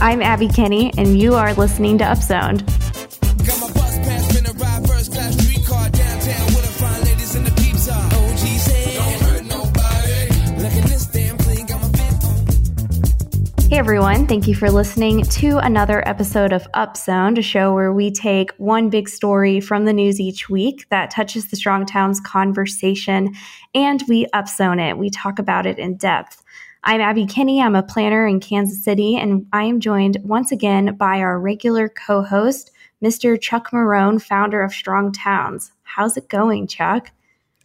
I'm Abby Kinney, and you are listening to Upzoned. Hey everyone, thank you for listening to another episode of Upzoned, a show where we take one big story from the news each week that touches the Strong Towns conversation and we upzone it. We talk about it in depth. I'm Abby Kinney. I'm a planner in Kansas City, and I am joined once again by our regular co host, Mr. Chuck Marohn, founder of Strong Towns. How's it going, Chuck?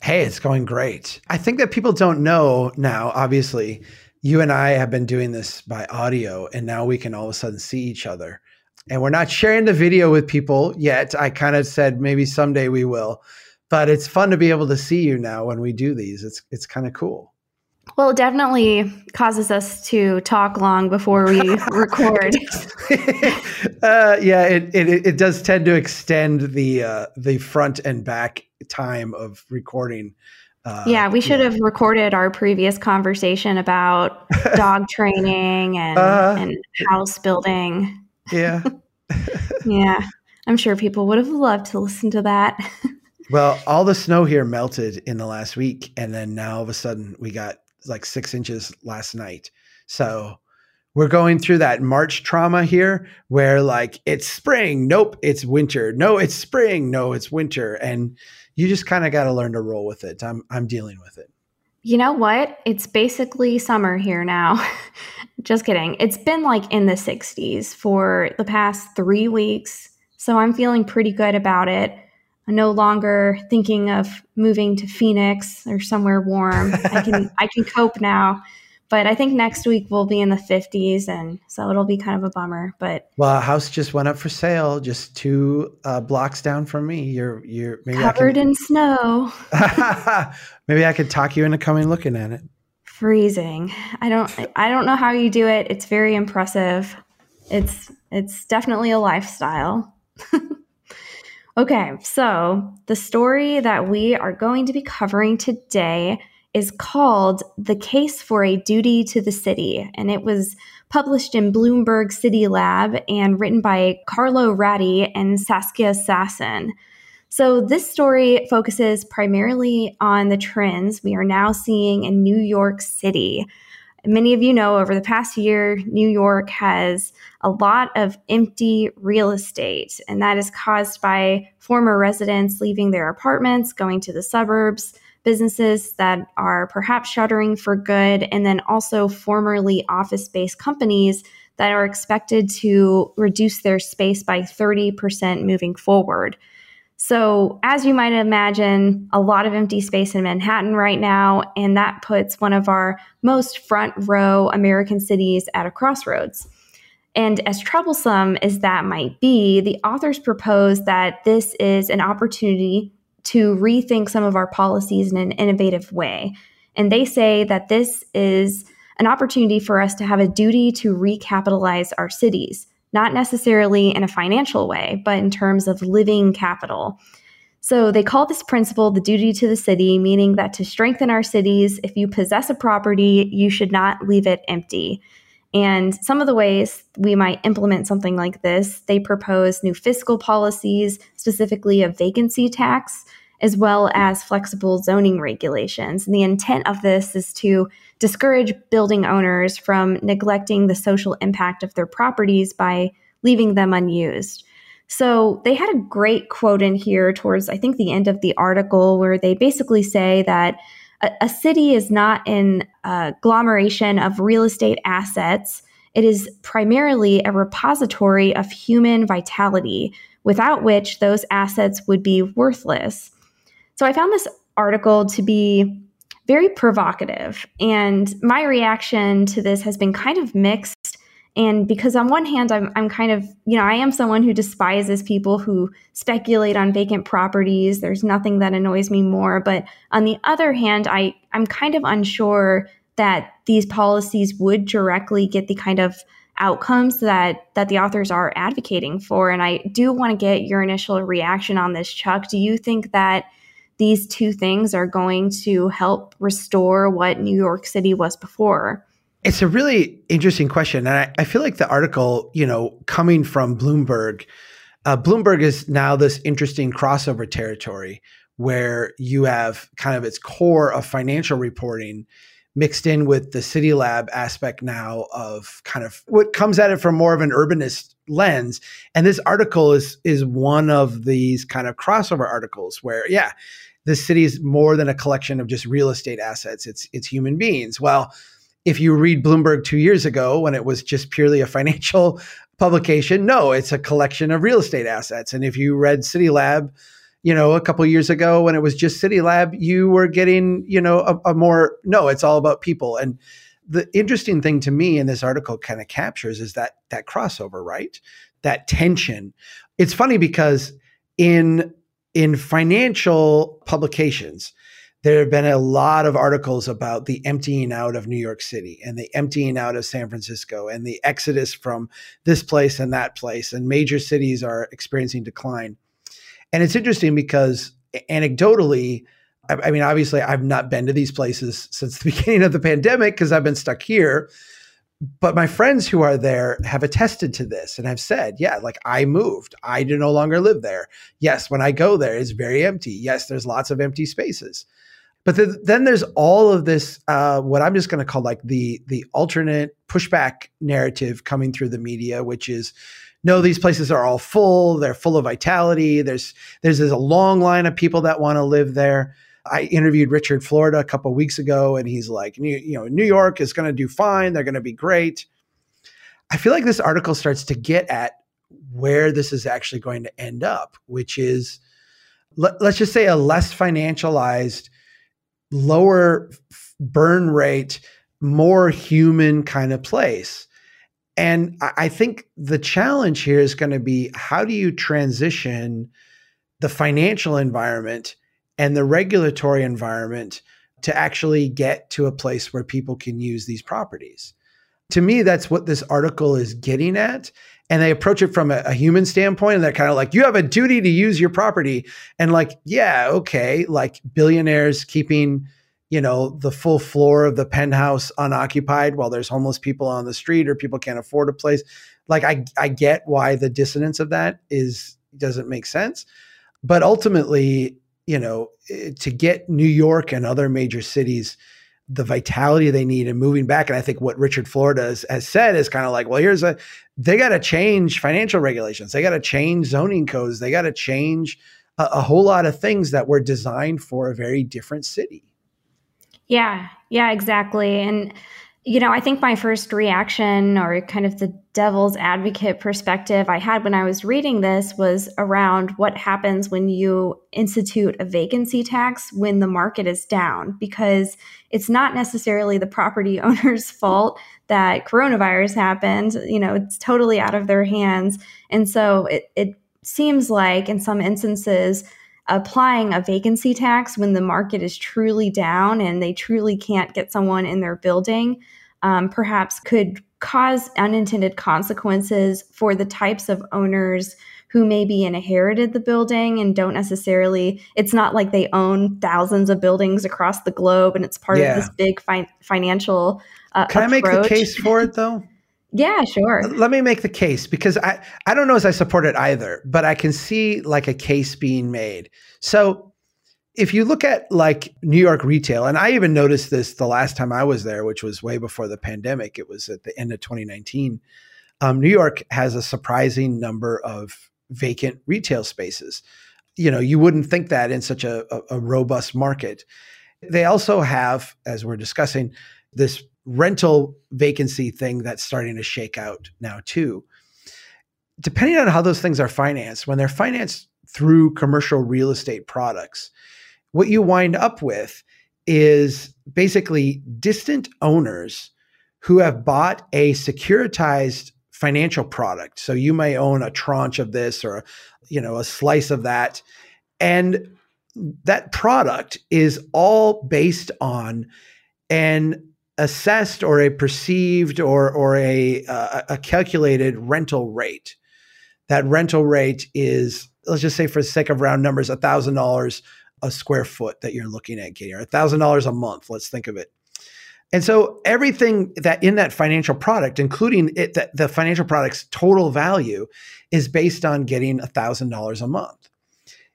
Hey, it's going great. I think that people don't know now, obviously you and I have been doing this by audio, and now we can all of a sudden see each other. And we're not sharing the video with people yet. I kind of said maybe someday we will, but it's fun to be able to see you now when we do these. It's it's kind of cool. Well, it definitely causes us to talk long before we record. uh, yeah, it, it it does tend to extend the uh, the front and back time of recording uh, yeah, we should yeah. have recorded our previous conversation about dog training and, uh, and house building. Yeah. yeah. I'm sure people would have loved to listen to that. well, all the snow here melted in the last week. And then now all of a sudden we got like six inches last night. So we're going through that March trauma here where like it's spring. Nope, it's winter. No, it's spring. No, it's winter. And you just kind of got to learn to roll with it. I'm I'm dealing with it. You know what? It's basically summer here now. just kidding. It's been like in the 60s for the past 3 weeks. So I'm feeling pretty good about it. I'm no longer thinking of moving to Phoenix or somewhere warm. I can I can cope now. But I think next week we'll be in the 50s, and so it'll be kind of a bummer. But well, a house just went up for sale, just two uh, blocks down from me. You're you're maybe covered can, in snow. maybe I could talk you into coming looking at it. Freezing. I don't. I don't know how you do it. It's very impressive. It's it's definitely a lifestyle. okay, so the story that we are going to be covering today is called The Case for a Duty to the City. And it was published in Bloomberg City Lab and written by Carlo Ratti and Saskia Sassen. So, this story focuses primarily on the trends we are now seeing in New York City. Many of you know over the past year, New York has a lot of empty real estate, and that is caused by former residents leaving their apartments, going to the suburbs, businesses that are perhaps shuttering for good, and then also formerly office based companies that are expected to reduce their space by 30% moving forward. So, as you might imagine, a lot of empty space in Manhattan right now, and that puts one of our most front row American cities at a crossroads. And as troublesome as that might be, the authors propose that this is an opportunity to rethink some of our policies in an innovative way. And they say that this is an opportunity for us to have a duty to recapitalize our cities, not necessarily in a financial way, but in terms of living capital. So they call this principle the duty to the city, meaning that to strengthen our cities, if you possess a property, you should not leave it empty. And some of the ways we might implement something like this, they propose new fiscal policies, specifically a vacancy tax, as well as flexible zoning regulations. And the intent of this is to discourage building owners from neglecting the social impact of their properties by leaving them unused. So they had a great quote in here towards, I think, the end of the article where they basically say that a, a city is not an uh, agglomeration of real estate assets. It is primarily a repository of human vitality, without which those assets would be worthless. So I found this article to be very provocative. And my reaction to this has been kind of mixed. And because on one hand, I'm, I'm kind of, you know, I am someone who despises people who speculate on vacant properties. There's nothing that annoys me more. But on the other hand, I, I'm kind of unsure that these policies would directly get the kind of outcomes that that the authors are advocating for. And I do want to get your initial reaction on this, Chuck. Do you think that these two things are going to help restore what New York City was before. It's a really interesting question. And I, I feel like the article, you know, coming from Bloomberg, uh, Bloomberg is now this interesting crossover territory where you have kind of its core of financial reporting mixed in with the city lab aspect now of kind of what comes at it from more of an urbanist lens. And this article is is one of these kind of crossover articles where yeah the city is more than a collection of just real estate assets. It's it's human beings. Well if you read bloomberg 2 years ago when it was just purely a financial publication no it's a collection of real estate assets. And if you read city lab you know, a couple years ago when it was just City Lab, you were getting, you know, a, a, more no, it's all about people. And the interesting thing to me in this article kind of captures is that that crossover, right? That tension. It's funny because in in financial publications, there have been a lot of articles about the emptying out of New York City and the emptying out of San Francisco and the exodus from this place and that place, and major cities are experiencing decline. And it's interesting because anecdotally, I, I mean, obviously, I've not been to these places since the beginning of the pandemic because I've been stuck here. But my friends who are there have attested to this and have said, yeah, like I moved. I do no longer live there. Yes, when I go there, it's very empty. Yes, there's lots of empty spaces. But the, then there's all of this, uh, what I'm just going to call like the the alternate pushback narrative coming through the media, which is no, these places are all full. They're full of vitality. There's there's, there's a long line of people that want to live there. I interviewed Richard Florida a couple weeks ago, and he's like, you know, New York is going to do fine. They're going to be great. I feel like this article starts to get at where this is actually going to end up, which is let, us just say a less financialized, lower burn rate, more human kind of place. And I think the challenge here is going to be how do you transition the financial environment and the regulatory environment to actually get to a place where people can use these properties? To me, that's what this article is getting at. And they approach it from a, a human standpoint, and they're kind of like, you have a duty to use your property. And like, yeah, okay, like billionaires keeping you know the full floor of the penthouse unoccupied while there's homeless people on the street or people can't afford a place like i i get why the dissonance of that is doesn't make sense but ultimately you know eh, to get new york and other major cities the vitality they need and moving back and i think what richard florida has, has said is kind of like well here's a they got to change financial regulations they got to change zoning codes they got to change a, a whole lot of things that were designed for a very different city yeah, yeah, exactly. And, you know, I think my first reaction or kind of the devil's advocate perspective I had when I was reading this was around what happens when you institute a vacancy tax when the market is down, because it's not necessarily the property owner's fault that coronavirus happened. You know, it's totally out of their hands. And so it, it seems like in some instances, applying a vacancy tax when the market is truly down and they truly can't get someone in their building um, perhaps could cause unintended consequences for the types of owners who maybe inherited the building and don't necessarily it's not like they own thousands of buildings across the globe and it's part yeah. of this big fi- financial uh, can approach. i make the case for it though yeah, sure. Let me make the case because I, I don't know as I support it either, but I can see like a case being made. So if you look at like New York retail, and I even noticed this the last time I was there, which was way before the pandemic, it was at the end of 2019. Um, New York has a surprising number of vacant retail spaces. You know, you wouldn't think that in such a, a, a robust market. They also have, as we're discussing, this rental vacancy thing that's starting to shake out now too. Depending on how those things are financed, when they're financed through commercial real estate products, what you wind up with is basically distant owners who have bought a securitized financial product. So you may own a tranche of this or you know a slice of that and that product is all based on an assessed or a perceived or or a uh, a calculated rental rate. That rental rate is let's just say for the sake of round numbers, a thousand dollars a square foot that you're looking at getting, or a thousand dollars a month. Let's think of it. And so everything that in that financial product, including it, the, the financial product's total value, is based on getting a $1,000 a month.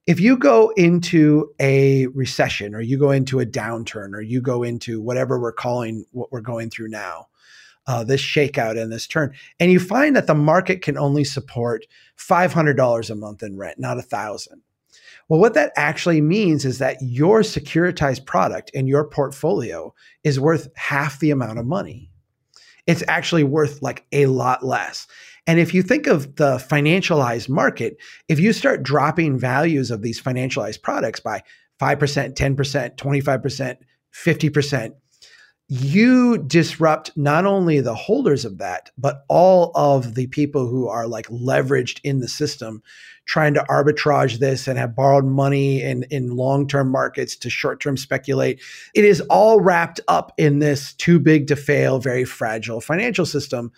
If you go into a recession or you go into a downturn or you go into whatever we're calling what we're going through now, uh, this shakeout and this turn, and you find that the market can only support $500 a month in rent, not a thousand. Well, what that actually means is that your securitized product in your portfolio is worth half the amount of money. It's actually worth like a lot less. And if you think of the financialized market, if you start dropping values of these financialized products by 5%, 10%, 25%, 50%, you disrupt not only the holders of that, but all of the people who are like leveraged in the system trying to arbitrage this and have borrowed money in, in long term markets to short term speculate. It is all wrapped up in this too big to fail, very fragile financial system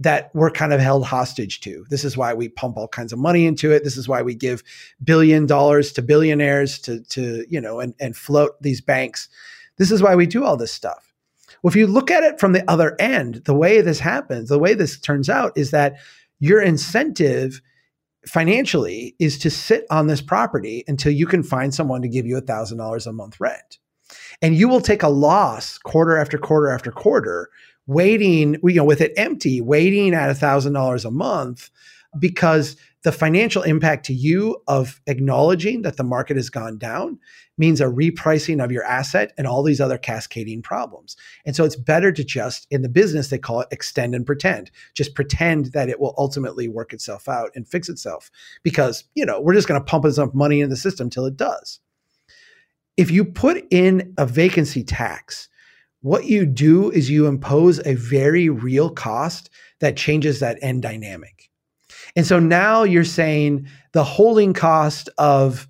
that we're kind of held hostage to. This is why we pump all kinds of money into it. This is why we give billion dollars to billionaires to, to you know, and, and float these banks. This is why we do all this stuff. Well, if you look at it from the other end, the way this happens, the way this turns out is that your incentive financially is to sit on this property until you can find someone to give you $1,000 a month rent. And you will take a loss quarter after quarter after quarter, waiting, you know, with it empty, waiting at $1,000 a month because the financial impact to you of acknowledging that the market has gone down means a repricing of your asset and all these other cascading problems. And so it's better to just, in the business, they call it extend and pretend. Just pretend that it will ultimately work itself out and fix itself because, you know, we're just going to pump enough money in the system till it does. If you put in a vacancy tax, what you do is you impose a very real cost that changes that end dynamic. And so now you're saying the holding cost of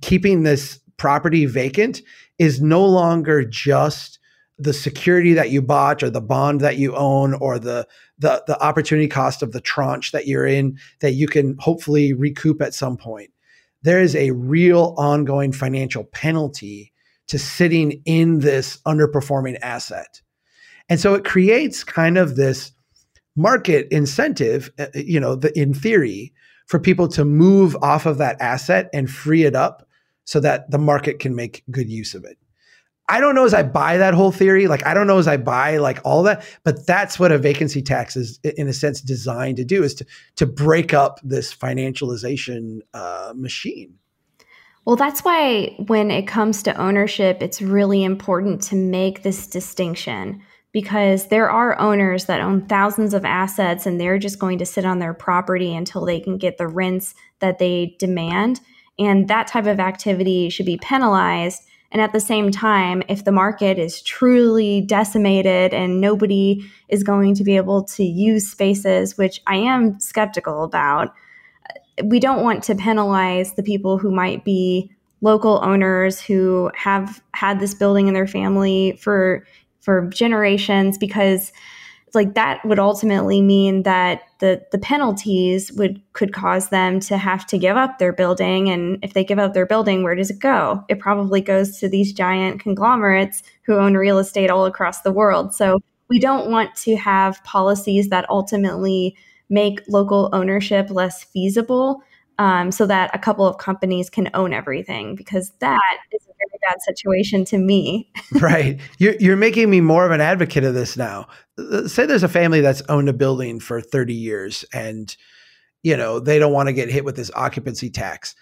keeping this property vacant is no longer just the security that you bought or the bond that you own or the the the opportunity cost of the tranche that you're in that you can hopefully recoup at some point. There is a real ongoing financial penalty to sitting in this underperforming asset. And so it creates kind of this market incentive, uh, uh, you know, the, in theory, for people to move off of that asset and free it up so that the market can make good use of it. I don't know as I buy that whole theory. Like I don't know as I buy like all that, but that's what a vacancy tax is in a sense designed to do is to to break up this financialization uh, machine. Well, that's why when it comes to ownership, it's really important to make this distinction because there are owners that own thousands of assets and they're just going to sit on their property until they can get the rents that they demand. And that type of activity should be penalized. And at the same time, if the market is truly decimated and nobody is going to be able to use spaces, which I am skeptical about, we don't want to penalize the people who might be local owners who have had this building in their family for for generations because like that would ultimately mean that the the penalties would could cause them to have to give up their building. And if they give up their building where does it go? It probably goes to these giant conglomerates who own real estate all across the world. So we don't want to have policies that ultimately make local ownership less feasible um, so that a couple of companies can own everything because that is a very bad situation to me. right. You're, you're making me more of an advocate of this now. Uh, say there's a family that's owned a building for 30 years and, you know, they don't want to get hit with this occupancy tax.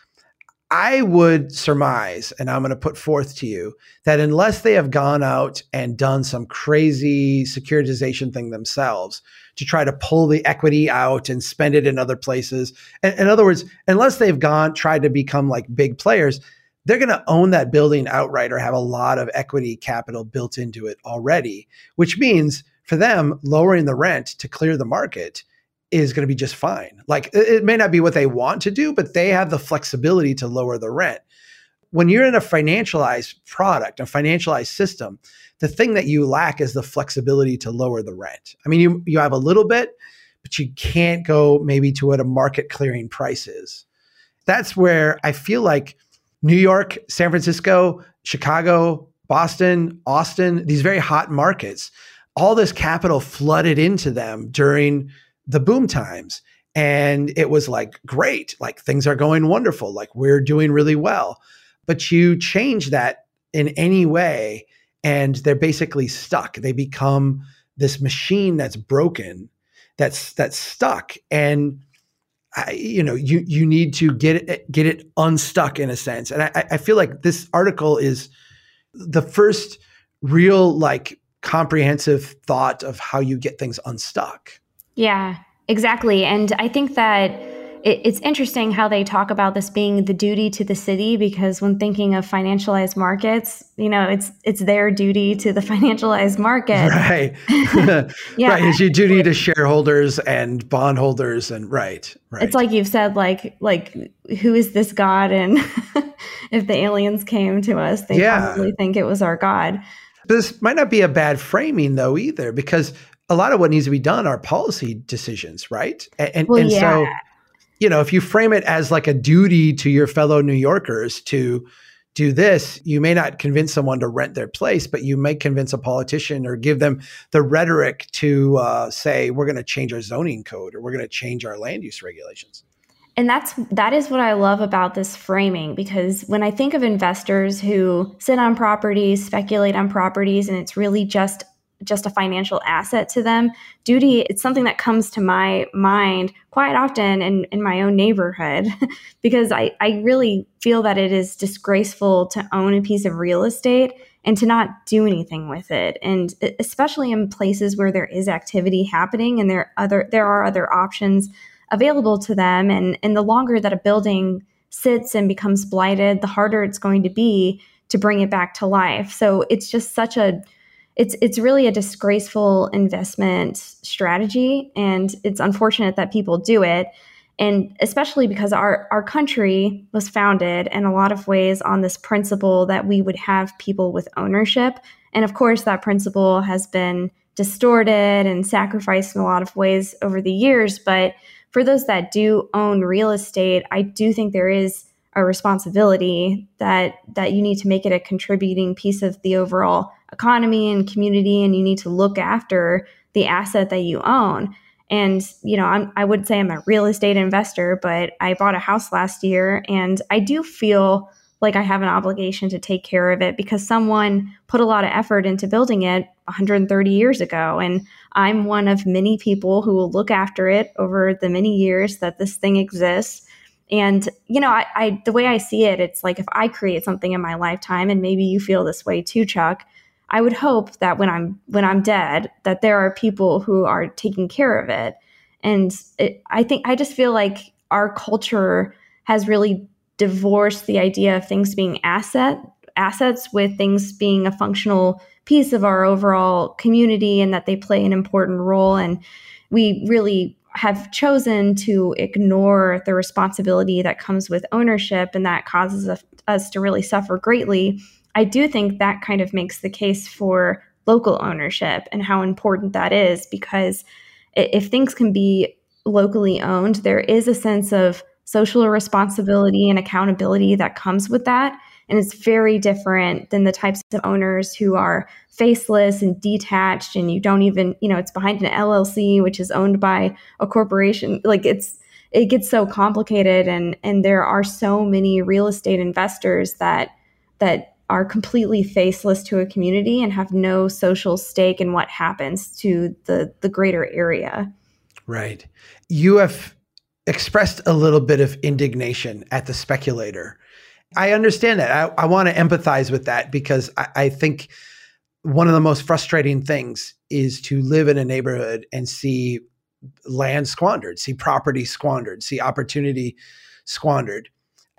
I would surmise, and I'm going to put forth to you, that unless they have gone out and done some crazy securitization thing themselves to try to pull the equity out and spend it in other places, in, other words, unless they've gone tried to become like big players, they're going to own that building outright or have a lot of equity capital built into it already, which means for them, lowering the rent to clear the market is going to be just fine. Like it may not be what they want to do, but they have the flexibility to lower the rent. When you're in a financialized product, a financialized system, the thing that you lack is the flexibility to lower the rent. I mean, you you have a little bit, but you can't go maybe to what a market clearing price is. That's where I feel like New York, San Francisco, Chicago, Boston, Austin, these very hot markets, all this capital flooded into them during the boom times. And it was like, great, like things are going wonderful, like we're doing really well. But you change that in any way, and they're basically stuck. They become this machine that's broken, that's that's stuck. And I, you know, you you need to get it get it unstuck in a sense. And I, I feel like this article is the first real like comprehensive thought of how you get things unstuck. Yeah, exactly. And I think that it, it's interesting how they talk about this being the duty to the city because when thinking of financialized markets, you know, it's it's their duty to the financialized market. Right. yeah. Right. It's your duty to shareholders and bondholders and right. Right. It's like you've said, like like who is this God? And if the aliens came to us, they yeah. probably think it was our God. This might not be a bad framing though either, because a lot of what needs to be done are policy decisions, right? And, and, well, and yeah. so you know, if you frame it as like a duty to your fellow New Yorkers to do this, you may not convince someone to rent their place, but you may convince a politician or give them the rhetoric to uh, say, we're going to change our zoning code or we're going to change our land use regulations. And that's that is what I love about this framing because when I think of investors who sit on properties, speculate on properties, and it's really just just a financial asset to them. Duty, it's something that comes to my mind quite often in, in my own neighborhood because I, I really feel that it is disgraceful to own a piece of real estate and to not do anything with it. And especially in places where there is activity happening and there other there are other options available to them. And, and the longer that a building sits and becomes blighted, the harder it's going to be to bring it back to life. So it's just such a it's it's really a disgraceful investment strategy and it's unfortunate that people do it and especially because our our country was founded in a lot of ways on this principle that we would have people with ownership and of course that principle has been distorted and sacrificed in a lot of ways over the years but for those that do own real estate i do think there is a responsibility that that you need to make it a contributing piece of the overall economy and community and you need to look after the asset that you own. And you know I'm, i would say i'm a real estate investor but i bought a house last year and i do feel like i have an obligation to take care of it because someone put a lot of effort into building it 130 years ago. And i'm one of many people who will look after it over the many years that this thing exists. And you know I, I the way i see it it's like if i create something in my lifetime and maybe you feel this way too chuck I would hope that when I'm when I'm dead, that there are people who are taking care of it. And it, I think I just feel like our culture has really divorced the idea of things being asset assets with things being a functional piece of our overall community and that they play an important role. And we really have chosen to ignore the responsibility that comes with ownership, and that causes us to really suffer greatly I do think that kind of makes the case for local ownership and how important that is because if things can be locally owned, there is a sense of social responsibility and accountability that comes with that. And it's very different than the types of owners who are faceless and detached, and you don't even, you know, it's behind an LLC, which is owned by a corporation. Like it's, it gets so complicated, and and there are so many real estate investors that that are completely faceless to a community and have no social stake in what happens to the the greater area. Right. You have expressed a little bit of indignation at the speculator. I understand that. I, I want to empathize with that because I, I think one of the most frustrating things is to live in a neighborhood and see land squandered, see property squandered, see opportunity squandered.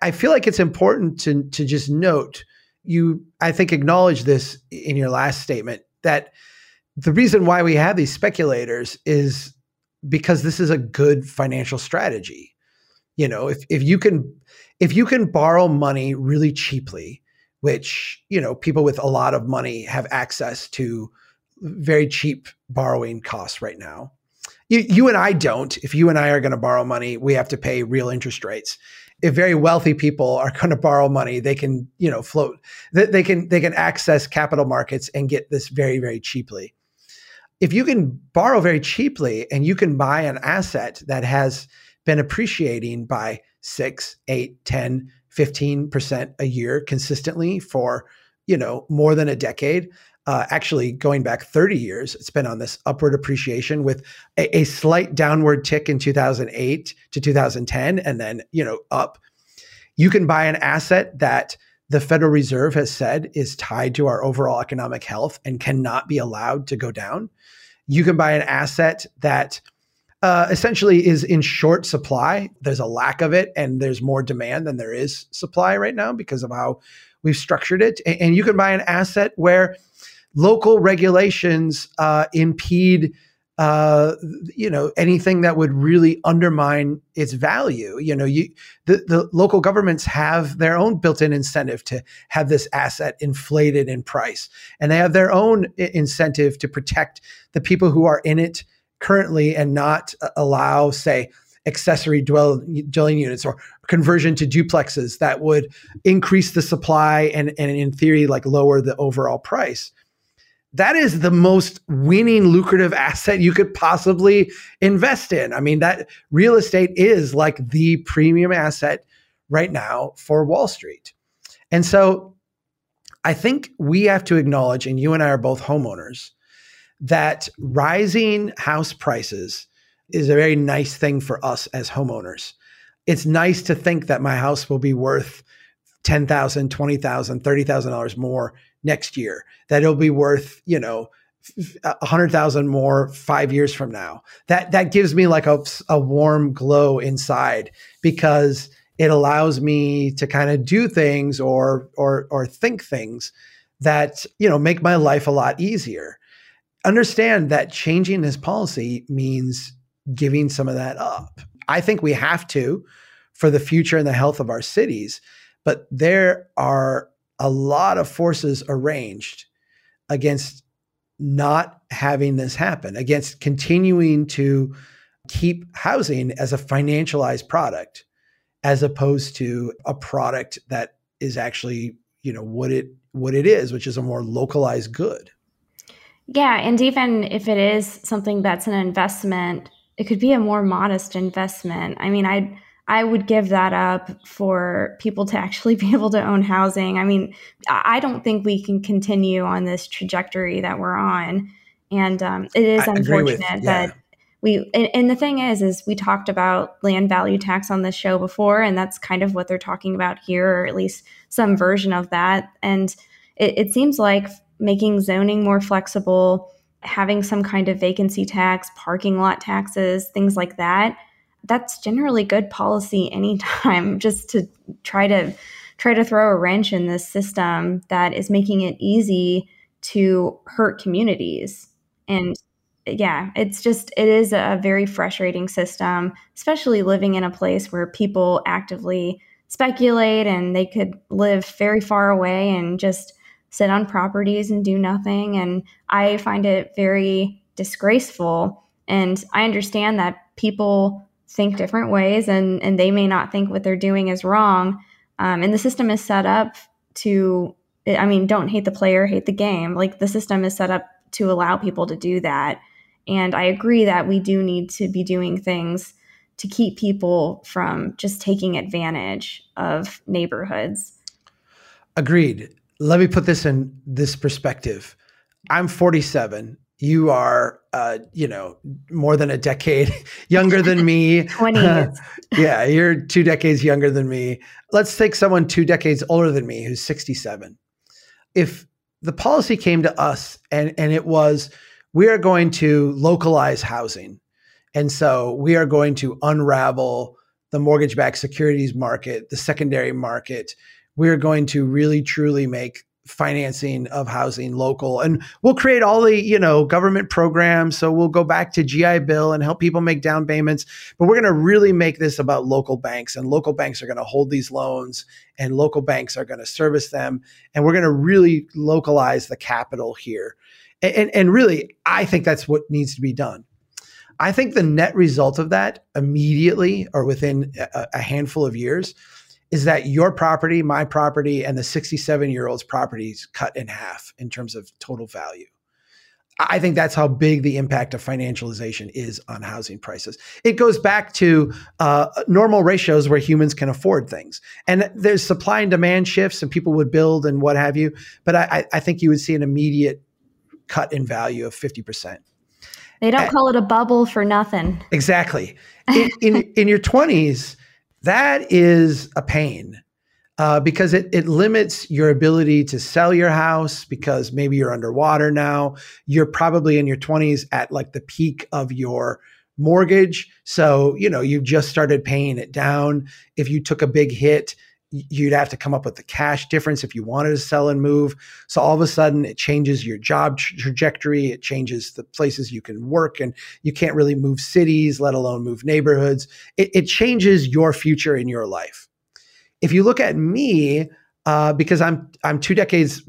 I feel like it's important to to just note you, I think, acknowledge this in your last statement that the reason why we have these speculators is because this is a good financial strategy. You know, if if you can if you can borrow money really cheaply, which, you know, people with a lot of money have access to very cheap borrowing costs right now. You, you and I don't. If you and I are going to borrow money, we have to pay real interest rates. If very wealthy people are going to borrow money, they can, you know, float. They, can they can access capital markets and get this very very cheaply. If you can borrow very cheaply and you can buy an asset that has been appreciating by 6, 8, 10, 15% a year consistently for, you know, more than a decade, uh, actually going back 30 years, it's been on this upward appreciation with a, a, slight downward tick in 2008 to 2010, and then you know up. You can buy an asset that the Federal Reserve has said is tied to our overall economic health and cannot be allowed to go down. You can buy an asset that uh, essentially is in short supply. There's a lack of it, and there's more demand than there is supply right now because of how we've structured it. And, and you can buy an asset where local regulations uh, impede uh, you know anything that would really undermine its value. You know you the, the local governments have their own built-in incentive to have this asset inflated in price. And they have their own incentive to protect the people who are in it currently and not uh, allow say accessory dwelling units or conversion to duplexes that would increase the supply and, and in theory like lower the overall price that is the most winning lucrative asset you could possibly invest in. I mean, that real estate is like the premium asset right now for Wall Street. And so I think we have to acknowledge, and you and I are both homeowners, that rising house prices is a very nice thing for us as homeowners. It's nice to think that my house will be worth $10,000, $20,000, $30,000 more next year, that it'll be worth, you know, a hundred thousand more five years from now. That that gives me like a, a warm glow inside because it allows me to kind of do things or or or think things that you know make my life a lot easier. Understand that changing this policy means giving some of that up. I think we have to for the future and the health of our cities, but there are a lot of forces arranged against not having this happen, against continuing to keep housing as a financialized product as opposed to a product that is actually, you know, what it what it is, which is a more localized good. Yeah, and even if it is something that's an investment, it could be a more modest investment. I mean, I I would give that up for people to actually be able to own housing. I mean, I don't think we can continue on this trajectory that we're on. And um, it is I unfortunate with, yeah. that we, and, and, the thing is, is we talked about land value tax on this show before, and that's kind of what they're talking about here, or at least some version of that. And it, it seems like making zoning more flexible, having some kind of vacancy tax, parking lot taxes, things like that that's generally good policy anytime just to try to try to throw a wrench in this system that is making it easy to hurt communities. And yeah it's just it is a very frustrating system especially living in a place where people actively speculate and they could live very far away and just sit on properties and do nothing. And i find it very disgraceful. And i understand that people think different ways and and they may not think what they're doing is wrong. Um, and the system is set up to i mean don't hate the player hate the game. Like the system is set up to allow people to do that. And i agree that we do need to be doing things to keep people from just taking advantage of neighborhoods. Agreed. Let me put this in this perspective. I'm 47 you are uh, you know more than a decade younger than me. 20 years. Yeah you're two decades younger than me. Let's take someone two decades older than me who's 67 if the policy came to us and and it was we are going to localize housing and so we are going to unravel the mortgage backed securities market the secondary market. We're going to really truly make financing of housing local. And we'll create all the you know government programs. So we'll go back to gi bill and help people make down payments. But we're going to really make this about local banks and local banks are going to hold these loans and local banks are going to service them. And we're going to really localize the capital here. And, and, and really i think that's what needs to be done. I think the net result of that immediately or within a, a handful of years is that your property, my property, and the 67 year old's properties cut in half in terms of total value. I think that's how big the impact of financialization is on housing prices. It goes back to uh, normal ratios where humans can afford things. And there's supply and demand shifts, and people would build and what have you. But I, I think you would see an immediate cut in value of 50%. They don't call it a bubble for nothing. Exactly. In, in, in your 20s, that is a pain uh, because it, it limits your ability to sell your house because maybe you're underwater now. You're probably in your 20s at like the peak of your mortgage. So, you know, you've just started paying it down. If you took a big hit, you'd have to come up with the cash difference if you wanted to sell and move. So all of a sudden it changes your job tra- trajectory. It changes the places you can work and you can't really move cities, let alone move neighborhoods. It, it changes your future in your life. If you look at me, uh, because I'm I'm two decades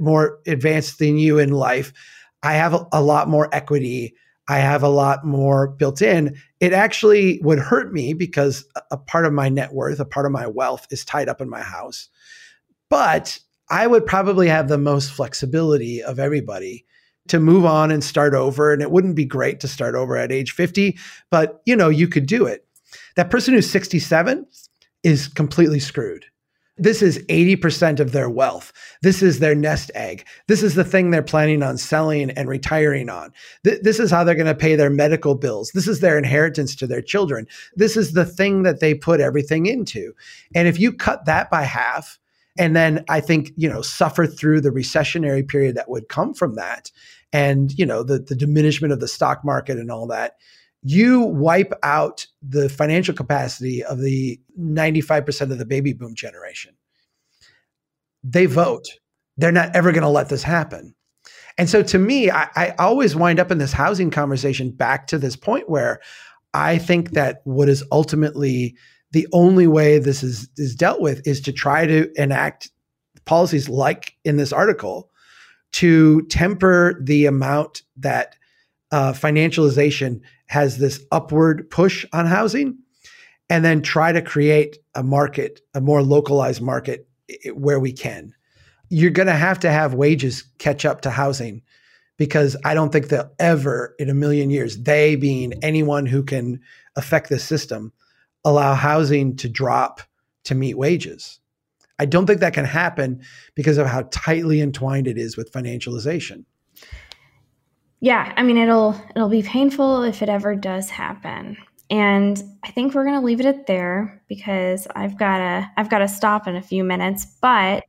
more advanced than you in life, I have a, a lot more equity. I have a lot more built in. It actually would hurt me because a part of my net worth, a part of my wealth is tied up in my house. But I would probably have the most flexibility of everybody to move on and start over. And it wouldn't be great to start over at age 50, but you know, you could do it. That person who's 67, is completely screwed. This is 80% of their wealth. This is their nest egg. This is the thing they're planning on selling and retiring on. Th- this is how they're going to pay their medical bills. This is their inheritance to their children. This is the thing that they put everything into. And if you cut that by half, and then I think, you know, suffer through the recessionary period that would come from that and, you know, the, the diminishment of the stock market and all that, you wipe out the financial capacity of the 95% of the baby boom generation. They vote. They're not ever going to let this happen. And so to me, I, I, always wind up in this housing conversation back to this point where I think that what is ultimately the only way this is, is dealt with is to try to enact policies like in this article to temper the amount that uh, financialization has this upward push on housing and then try to create a market, a more localized market where we can. You're going to have to have wages catch up to housing because I don't think they'll ever in a million years, they being anyone who can affect the system, allow housing to drop to meet wages. I don't think that can happen because of how tightly entwined it is with financialization yeah, I mean it'll it'll be painful if it ever does happen. And I think we're going to leave it at there because I've got to I've got to stop in a few minutes, but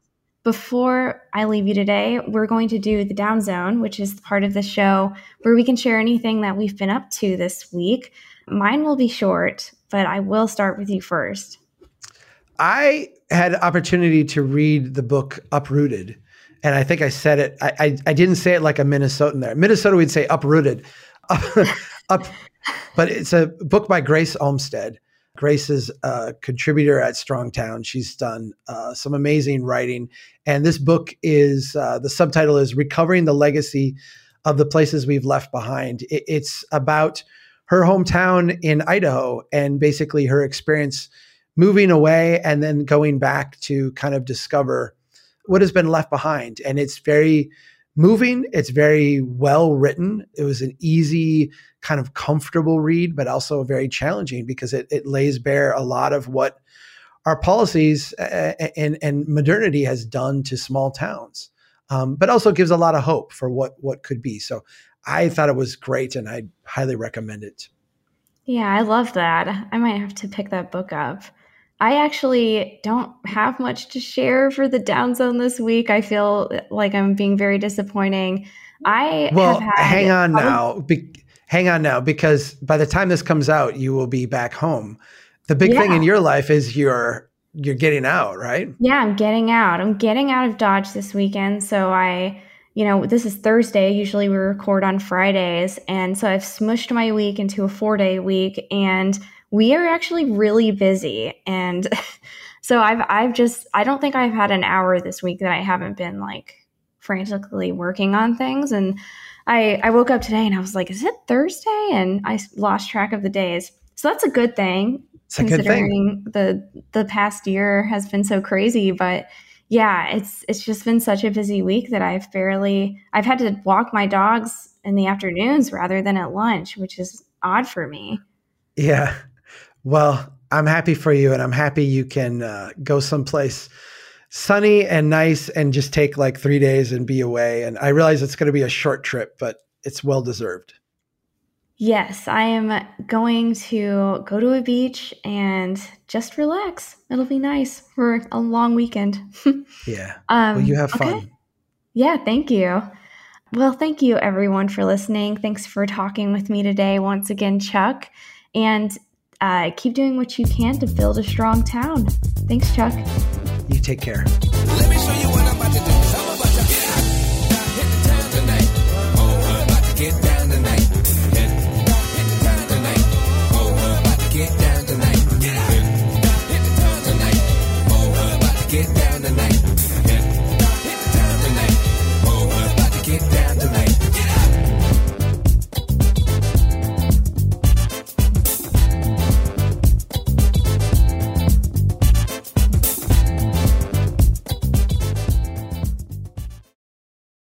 before I leave you today, we're going to do the down zone, which is part of the show where we can share anything that we've been up to this week. Mine will be short, but I will start with you first. I had opportunity to read the book Uprooted and I think I said it. I, I, I didn't say it like a Minnesotan there. Minnesota, we'd say uprooted, up. But it's a book by Grace Olmstead. Grace is a contributor at Strongtown. She's done uh, some amazing writing, and this book is uh, the subtitle is "Recovering the Legacy of the Places We've Left Behind." It, it's about her hometown in Idaho and basically her experience moving away and then going back to kind of discover what has been left behind. And it's very moving. It's very well written. It was an easy, kind of comfortable read, but also very challenging because it, it lays bare a lot of what our policies and, and modernity has done to small towns, um, but also gives a lot of hope for what, what could be. So I thought it was great and I highly recommend it. Yeah, I love that. I might have to pick that book up. I actually don't have much to share for the down zone this week. I feel like I'm being very disappointing. I well, hang on now. Be, hang on now, because by the time this comes out, you will be back home. The big yeah. thing in your life is you're you're getting out, right? Yeah, I'm getting out. I'm getting out of Dodge this weekend. So I, you know, this is Thursday. Usually we record on Fridays, and so I've smushed my week into a four day week and we are actually really busy and so I've I've just I don't think I've had an hour this week that I haven't been like frantically working on things and I, I woke up today and I was like, is it Thursday? And I lost track of the days. So that's a good thing. It's considering the the past year has been so crazy. But yeah, it's it's just been such a busy week that I've barely I've had to walk my dogs in the afternoons rather than at lunch, which is odd for me. Yeah. Well, I'm happy for you, and I'm happy you can uh, go someplace sunny and nice and just take like three days and be away. And I realize it's going to be a short trip, but it's well deserved. Yes, I am going to go to a beach and just relax. It'll be nice for a long weekend. yeah. Um, well, you have fun. Okay. Yeah, thank you. Well, thank you everyone for listening. Thanks for talking with me today once again, Chuck. And uh, keep doing what you can to build a strong town. Thanks, Chuck. You take care.